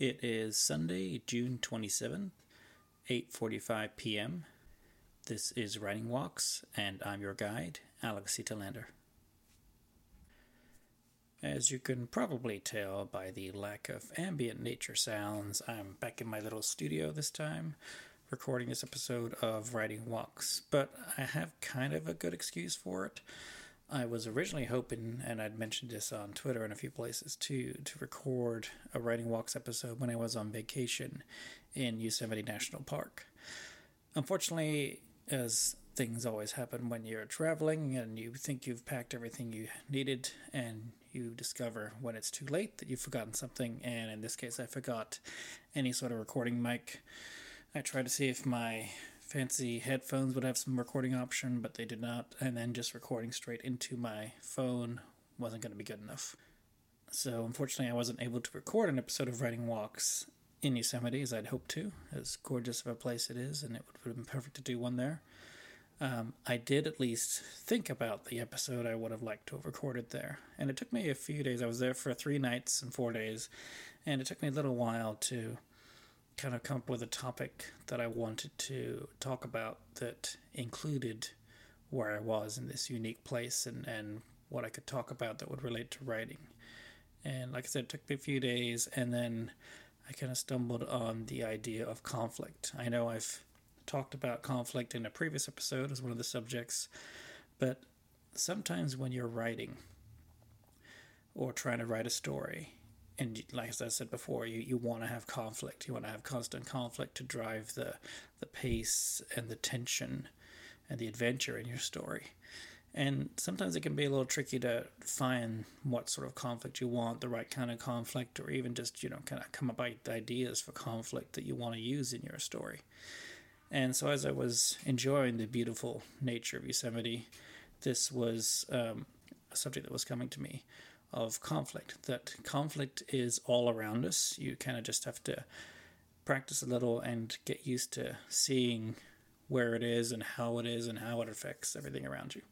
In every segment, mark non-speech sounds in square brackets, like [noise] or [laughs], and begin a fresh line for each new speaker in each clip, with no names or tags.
It is Sunday, June 27th, 8:45 p.m. This is Writing Walks and I'm your guide, Alex Telander. As you can probably tell by the lack of ambient nature sounds, I'm back in my little studio this time, recording this episode of Writing Walks, but I have kind of a good excuse for it. I was originally hoping, and I'd mentioned this on Twitter and a few places too, to record a Writing Walks episode when I was on vacation in Yosemite National Park. Unfortunately, as things always happen when you're traveling and you think you've packed everything you needed and you discover when it's too late that you've forgotten something and in this case I forgot any sort of recording mic. I tried to see if my fancy headphones would have some recording option, but they did not. And then just recording straight into my phone wasn't going to be good enough. So unfortunately, I wasn't able to record an episode of Writing Walks in Yosemite as I'd hoped to, as gorgeous of a place it is, and it would have been perfect to do one there. Um, I did at least think about the episode I would have liked to have recorded there. And it took me a few days. I was there for three nights and four days, and it took me a little while to kind of come up with a topic that I wanted to talk about that included where I was in this unique place and, and what I could talk about that would relate to writing. And like I said, it took me a few days, and then I kind of stumbled on the idea of conflict. I know I've talked about conflict in a previous episode as one of the subjects, but sometimes when you're writing or trying to write a story, and like as I said before, you, you want to have conflict. You want to have constant conflict to drive the the pace and the tension and the adventure in your story. And sometimes it can be a little tricky to find what sort of conflict you want, the right kind of conflict, or even just, you know, kind of come up with ideas for conflict that you want to use in your story. And so, as I was enjoying the beautiful nature of Yosemite, this was um, a subject that was coming to me of conflict. That conflict is all around us. You kind of just have to practice a little and get used to seeing where it is and how it is and how it affects everything around you.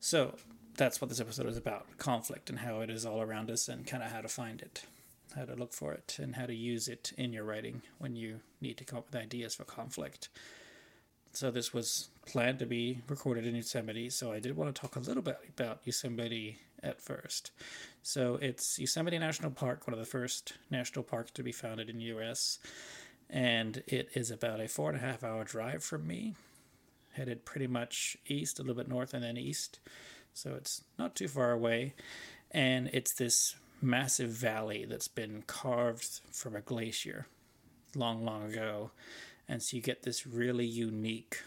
So that's what this episode is about conflict and how it is all around us and kind of how to find it, how to look for it, and how to use it in your writing when you need to come up with ideas for conflict. So this was planned to be recorded in Yosemite, so I did want to talk a little bit about Yosemite at first. So it's Yosemite National Park, one of the first national parks to be founded in the U.S., and it is about a four and a half hour drive from me, headed pretty much east, a little bit north, and then east. So it's not too far away, and it's this massive valley that's been carved from a glacier long, long ago and so you get this really unique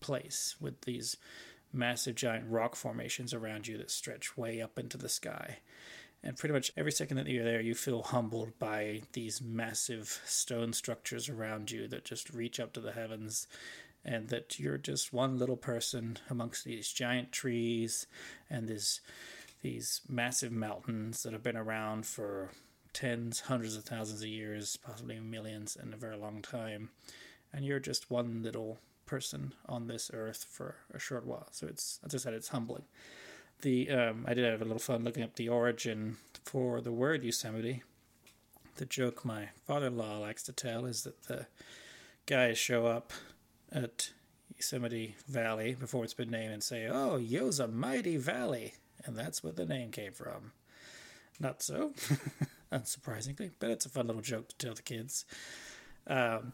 place with these massive giant rock formations around you that stretch way up into the sky. And pretty much every second that you're there, you feel humbled by these massive stone structures around you that just reach up to the heavens, and that you're just one little person amongst these giant trees and this, these massive mountains that have been around for tens, hundreds of thousands of years, possibly millions in a very long time. And you're just one little person on this earth for a short while. So it's, as I said, it's humbling. The um, I did have a little fun looking up the origin for the word Yosemite. The joke my father-in-law likes to tell is that the guys show up at Yosemite Valley before it's been named and say, "Oh, Yosemite Valley," and that's where the name came from. Not so, [laughs] unsurprisingly, but it's a fun little joke to tell the kids. Um,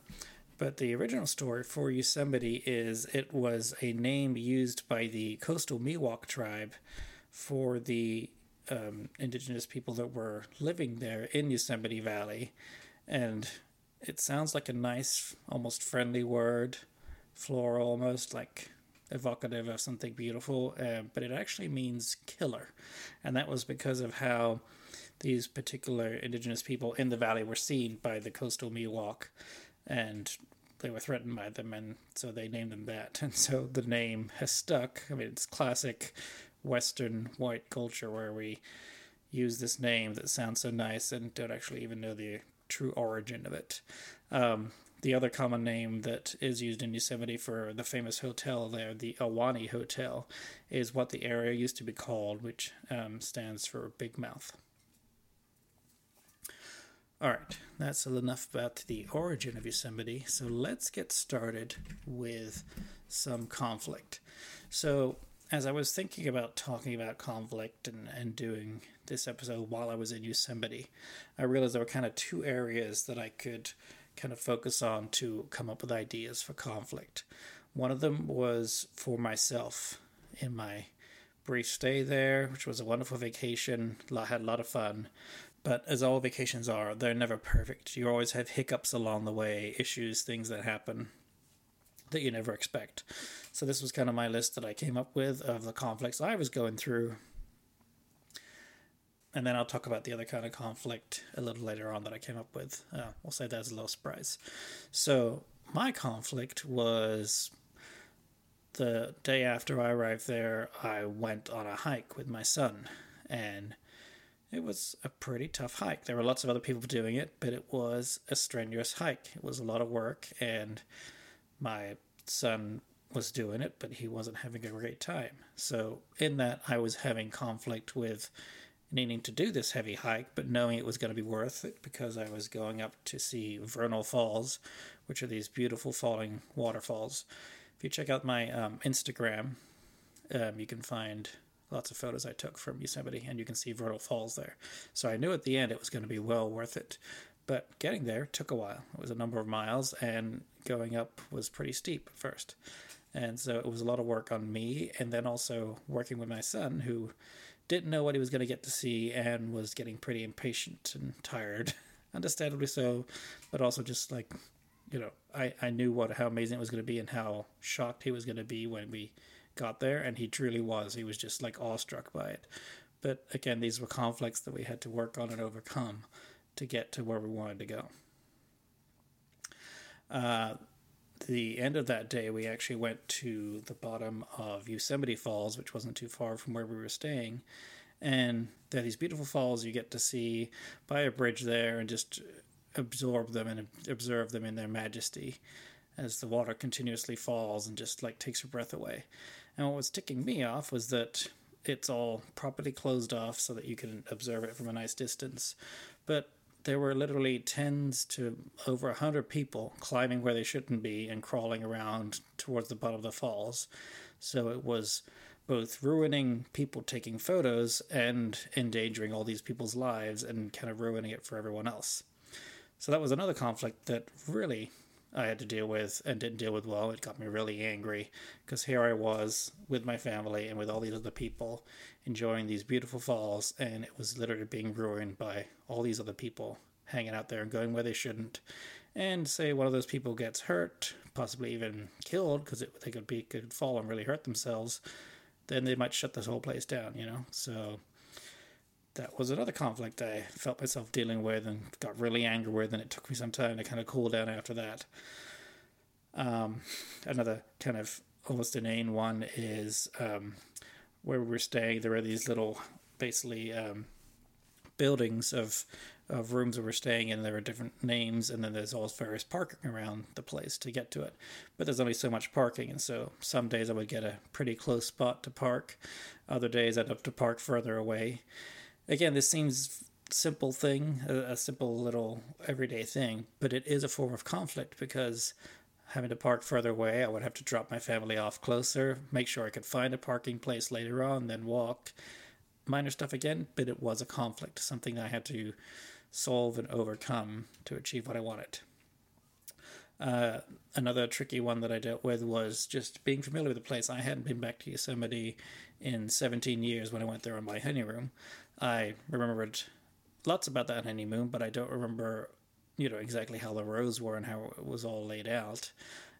but the original story for Yosemite is it was a name used by the coastal Miwok tribe for the um, indigenous people that were living there in Yosemite Valley. And it sounds like a nice, almost friendly word, floral, almost like evocative of something beautiful, uh, but it actually means killer. And that was because of how these particular indigenous people in the valley were seen by the coastal Miwok. And they were threatened by them, and so they named them that. [laughs] And so the name has stuck. I mean, it's classic Western white culture where we use this name that sounds so nice and don't actually even know the true origin of it. Um, the other common name that is used in Yosemite for the famous hotel there, the Ahwahnee Hotel, is what the area used to be called, which um, stands for Big Mouth. All right, that's enough about the origin of Yosemite. So let's get started with some conflict. So, as I was thinking about talking about conflict and, and doing this episode while I was in Yosemite, I realized there were kind of two areas that I could kind of focus on to come up with ideas for conflict. One of them was for myself in my brief stay there, which was a wonderful vacation. I had a lot of fun. But as all vacations are, they're never perfect. You always have hiccups along the way, issues, things that happen that you never expect. So this was kind of my list that I came up with of the conflicts I was going through. And then I'll talk about the other kind of conflict a little later on that I came up with. Uh, we'll say that as a little surprise. So my conflict was the day after I arrived there, I went on a hike with my son. And it was a pretty tough hike. There were lots of other people doing it, but it was a strenuous hike. It was a lot of work, and my son was doing it, but he wasn't having a great time. So, in that, I was having conflict with needing to do this heavy hike, but knowing it was going to be worth it because I was going up to see Vernal Falls, which are these beautiful falling waterfalls. If you check out my um, Instagram, um, you can find lots of photos I took from Yosemite, and you can see Vernal Falls there. So I knew at the end it was going to be well worth it. But getting there took a while. It was a number of miles, and going up was pretty steep at first. And so it was a lot of work on me, and then also working with my son, who didn't know what he was going to get to see and was getting pretty impatient and tired, [laughs] understandably so, but also just like, you know, I, I knew what how amazing it was going to be and how shocked he was going to be when we got there, and he truly was. He was just like awestruck by it. But again, these were conflicts that we had to work on and overcome to get to where we wanted to go. Uh, the end of that day, we actually went to the bottom of Yosemite Falls, which wasn't too far from where we were staying. And there are these beautiful falls you get to see by a bridge there and just absorb them and observe them in their majesty as the water continuously falls and just like takes your breath away. And what was ticking me off was that it's all properly closed off so that you can observe it from a nice distance. But there were literally tens to over a hundred people climbing where they shouldn't be and crawling around towards the bottom of the falls. So it was both ruining people taking photos and endangering all these people's lives and kind of ruining it for everyone else. So that was another conflict that really I had to deal with and didn't deal with well. It got me really angry because here I was with my family and with all these other people enjoying these beautiful falls, and it was literally being ruined by all these other people hanging out there and going where they shouldn't. And say one of those people gets hurt, possibly even killed because they could be could fall and really hurt themselves, then they might shut this whole place down. You know, so that was another conflict I felt myself dealing with and got really angry with, and it took me some time to kind of cool down after that. Um, another kind of almost inane one is um, where we were staying. There were these little, basically, um, buildings of of rooms that we're staying in. There are different names, and then there's all various parking around the place to get to it. But there's only so much parking, and so some days I would get a pretty close spot to park. Other days I'd have to park further away again, this seems simple thing, a, a simple little everyday thing, but it is a form of conflict because having to park further away, I would have to drop my family off closer, make sure I could find a parking place later on, then walk. minor stuff again, but it was a conflict, something I had to solve and overcome to achieve what I wanted. Uh, another tricky one that I dealt with was just being familiar with the place. I hadn't been back to Yosemite in 17 years when I went there on my honeymoon. I remembered lots about that honeymoon, but I don't remember, you know, exactly how the roads were and how it was all laid out.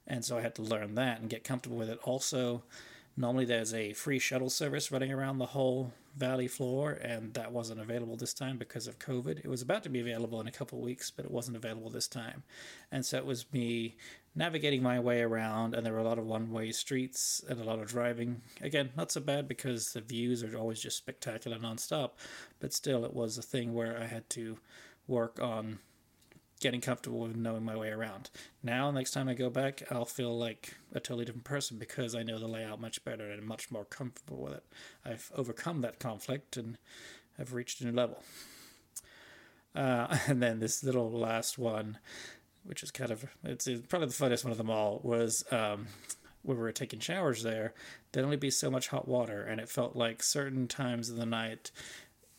And so I had to learn that and get comfortable with it. Also, normally there's a free shuttle service running around the whole valley floor, and that wasn't available this time because of COVID. It was about to be available in a couple weeks, but it wasn't available this time. And so it was me navigating my way around, and there were a lot of one way streets and a lot of driving. Again, not so bad because the views are always just spectacular nonstop, but still, it was a thing where I had to work on getting comfortable with knowing my way around. Now, next time I go back, I'll feel like a totally different person because I know the layout much better and much more comfortable with it. I've overcome that conflict and have reached a new level. Uh, [laughs] and then this little last one, which is kind of it's probably the funniest one of them all, was um, when we were taking showers there. There'd only be so much hot water, and it felt like certain times of the night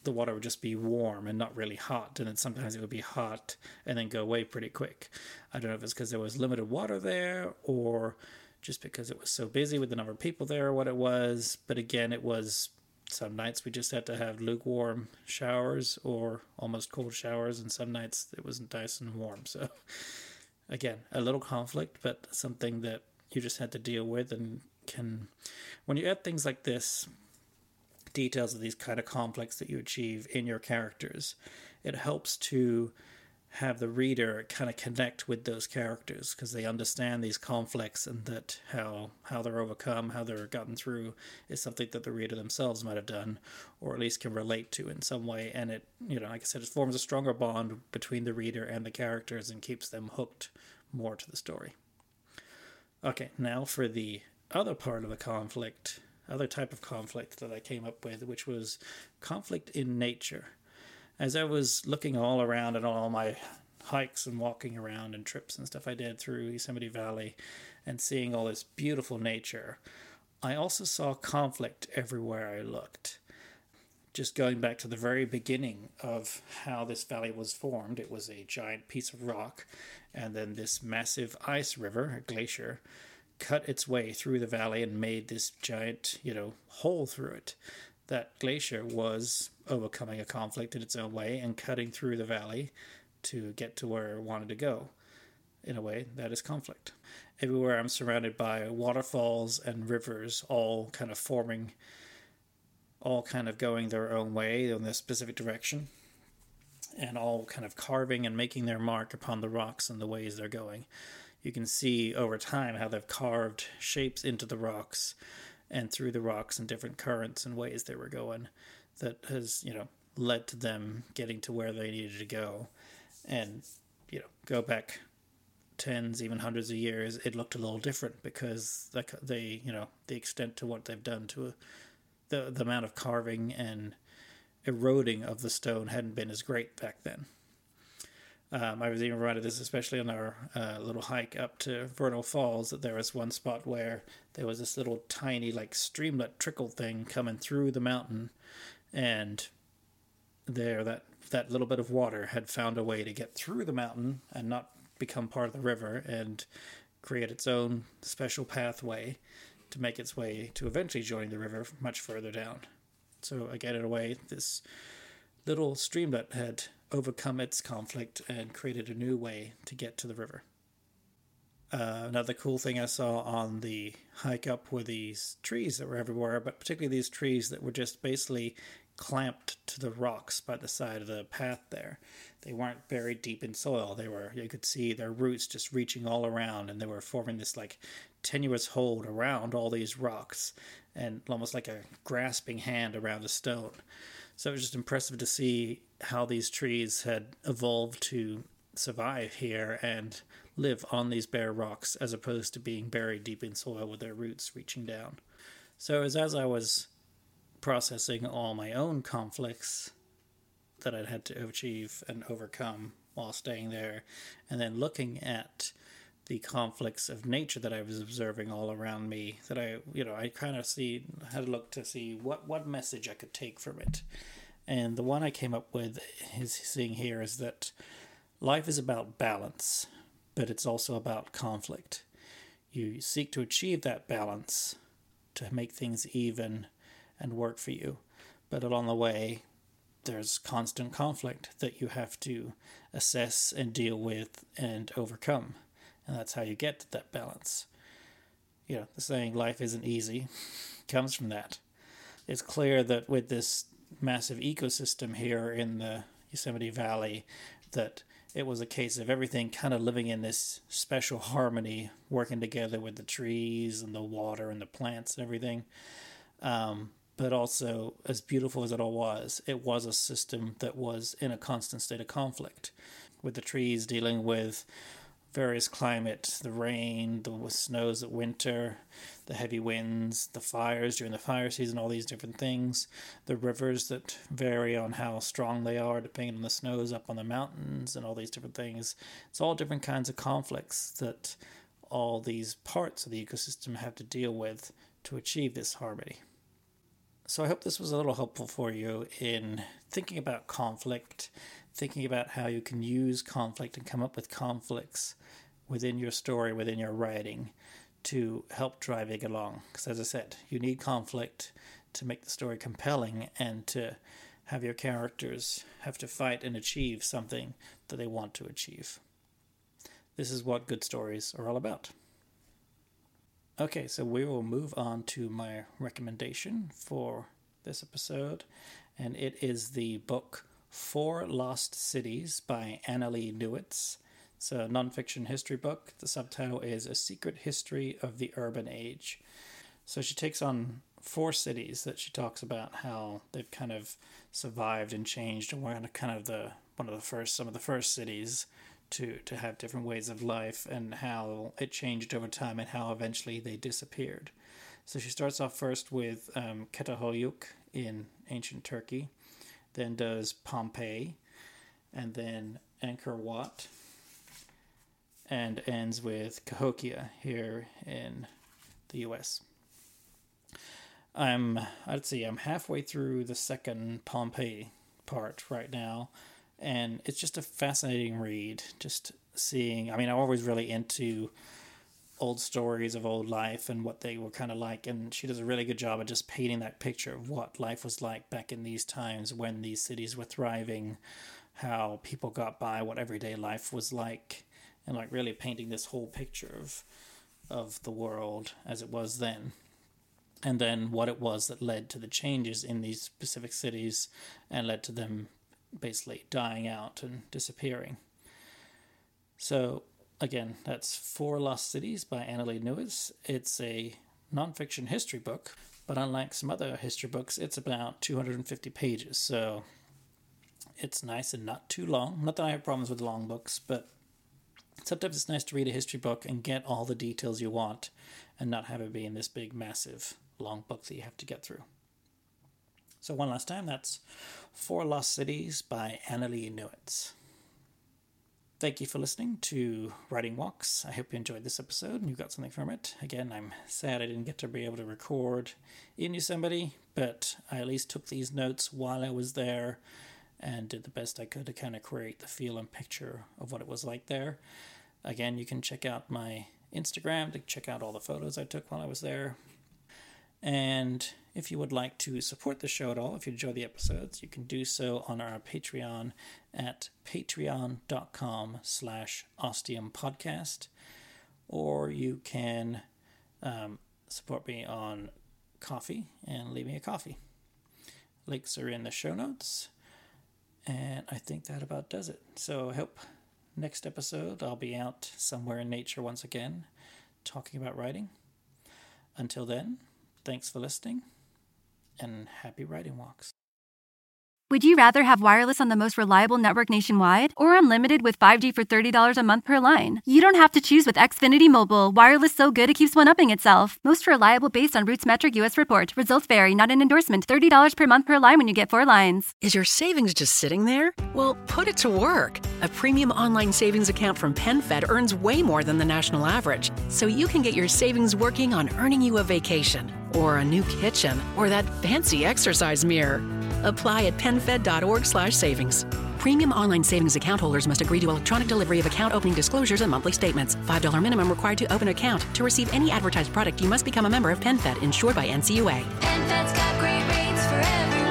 the water would just be warm and not really hot, and then sometimes it would be hot and then go away pretty quick. I don't know if it's because there was limited water there or just because it was so busy with the number of people there or what it was. But again, it was some nights we just had to have lukewarm showers or almost cold showers, and some nights it wasn't nice and warm. So, again, a little conflict, but something that you just had to deal with and can. When you add things like this, details of these kind of conflicts that you achieve in your characters, it helps to have the reader kind of connect with those characters because they understand these conflicts and that how how they're overcome, how they're gotten through is something that the reader themselves might have done, or at least can relate to in some way. And it, you know, like I said, it forms a stronger bond between the reader and the characters and keeps them hooked more to the story. Okay, now for the other part of the conflict other type of conflict that I came up with, which was conflict in nature. As I was looking all around at all my hikes and walking around and trips and stuff I did through Yosemite Valley and seeing all this beautiful nature, I also saw conflict everywhere I looked. Just going back to the very beginning of how this valley was formed, it was a giant piece of rock and then this massive ice river, a glacier, cut its way through the valley and made this giant, you know, hole through it. That glacier was overcoming a conflict in its own way and cutting through the valley to get to where it wanted to go. In a way, that is conflict. Everywhere I'm surrounded by waterfalls and rivers, all kind of forming, all kind of going their own way in this specific direction, and all kind of carving and making their mark upon the rocks and the ways they're going you can see over time how they've carved shapes into the rocks and through the rocks and different currents and ways they were going that has you know led to them getting to where they needed to go. And you know go back tens even hundreds of years it looked a little different because they you know the extent to what they've done to a, the the amount of carving and eroding of the stone hadn't been as great back then um, I was even reminded this, especially on our uh, little hike up to Vernal Falls, that there was one spot where there was this little tiny, like, streamlet trickle thing coming through the mountain, and there, that that little bit of water had found a way to get through the mountain and not become part of the river and create its own special pathway to make its way to eventually joining the river much further down. So again, in a way, this little streamlet had overcome its conflict and created a new way to get to the river. Uh, another cool thing I saw on the hike up were these trees that were everywhere, but particularly these trees that were just basically clamped to the rocks by the side of the path there. They weren't buried deep in soil. They were you could see their roots just reaching all around and they were forming this like tenuous hold around all these rocks and almost like a grasping hand around a stone. So it was just impressive to see how these trees had evolved to survive here and live on these bare rocks as opposed to being buried deep in soil with their roots reaching down. So as as I was processing all my own conflicts that I'd had to achieve and overcome while staying there, and then looking at the conflicts of nature that I was observing all around me. That I, you know, I kind of see had to look to see what what message I could take from it. And the one I came up with is seeing here is that life is about balance, but it's also about conflict. You seek to achieve that balance to make things even and work for you. But along the way, there's constant conflict that you have to assess and deal with and overcome. And that's how you get to that balance. You know, the saying life isn't easy [laughs] comes from that. It's clear that with this massive ecosystem here in the Yosemite Valley, that it was a case of everything kind of living in this special harmony, working together with the trees and the water and the plants and everything. Um, but also, as beautiful as it all was, it was a system that was in a constant state of conflict, with the trees dealing with various climate, the rain, the snows at winter, the heavy winds, the fires during the fire season, all these different things, the rivers that vary on how strong they are depending on the snows up on the mountains, and all these different things. It's all different kinds of conflicts that all these parts of the ecosystem have to deal with to achieve this harmony. So I hope this was a little helpful for you in thinking about conflict, thinking about how you can use conflict and come up with conflicts within your story, within your writing, to help drive it along. Because as I said, you need conflict to make the story compelling and to have your characters have to fight and achieve something that they want to achieve. This is what good stories are all about. Okay, so we will move on to my recommendation for this episode, and it is the book Four Lost Cities by Annalee Newitz. It's a nonfiction history book. The subtitle is A Secret History of the Urban Age. So she takes on four cities that she talks about how they've kind of survived and changed, and we're kind of the one of the first, some of the first cities to to have different ways of life and how it changed over time and how eventually they disappeared. So she starts off first with um, Çatalhöyük in ancient Turkey, then does Pompeii, and then Angkor Wat, and ends with Cahokia here in the U.S. I'm I'd say I'm halfway through the second Pompeii part right now and it's just a fascinating read. Just seeing, I mean, I'm always really into old stories of old life and what they were kind of like, and she does a really good job of just painting that picture of what life was like back in these times when these cities were thriving, how people got by, what everyday life was like, and like really painting this whole picture of of the world as it was then and then what it was that led to the changes in these specific cities and led to them basically dying out and disappearing. So, again, that's Four Lost Cities by Annalee Newitz. It's a nonfiction history book, but unlike some other history books, it's about 250 pages. So, it's nice and not too long. Not that I have problems with long books, but sometimes it's nice to read a history book and get all the details you want and not have it be in this big, massive, long book that you have to get through. So, one last time, that's Four Lost Cities by Annalee Newitz. Thank you for listening to Writing Walks. I hope you enjoyed this episode and you got something from it. Again, I'm sad I didn't get to be able to record in Yosemite, but I at least took these notes while I was there and did the best I could to kind of create the feel and picture of what it was like there. Again, you can check out my Instagram to check out all the photos I took while I was there. And if you would like to support the show at all, if you enjoy the episodes, you can do so on our Patreon at patreon.com slash ostiumpodcast. Or you can um, support me on Ko-fi and leave me a coffee. Links are in the show notes. And I think that about does it. So I hope next episode I'll be out somewhere in nature once again talking about writing. Until then, thanks for listening and happy writing walks.
Would you rather have wireless on the most reliable network nationwide or unlimited with 5G for $30 a month per line? You don't have to choose with Xfinity Mobile. Wireless so good it keeps one upping itself. Most reliable based on Roots Metric US report. Results vary, not an endorsement. $30 per month per line when you get four lines.
Is your savings just sitting there? Well, put it to work. A premium online savings account from PenFed earns way more than the national average. So you can get your savings working on earning you a vacation or a new kitchen or that fancy exercise mirror. Apply at PenFed.org slash savings. Premium online savings account holders must agree to electronic delivery of account opening disclosures and monthly statements. $5 minimum required to open account. To receive any advertised product, you must become a member of PenFed, insured by NCUA.
PenFed's got great rates for everyone.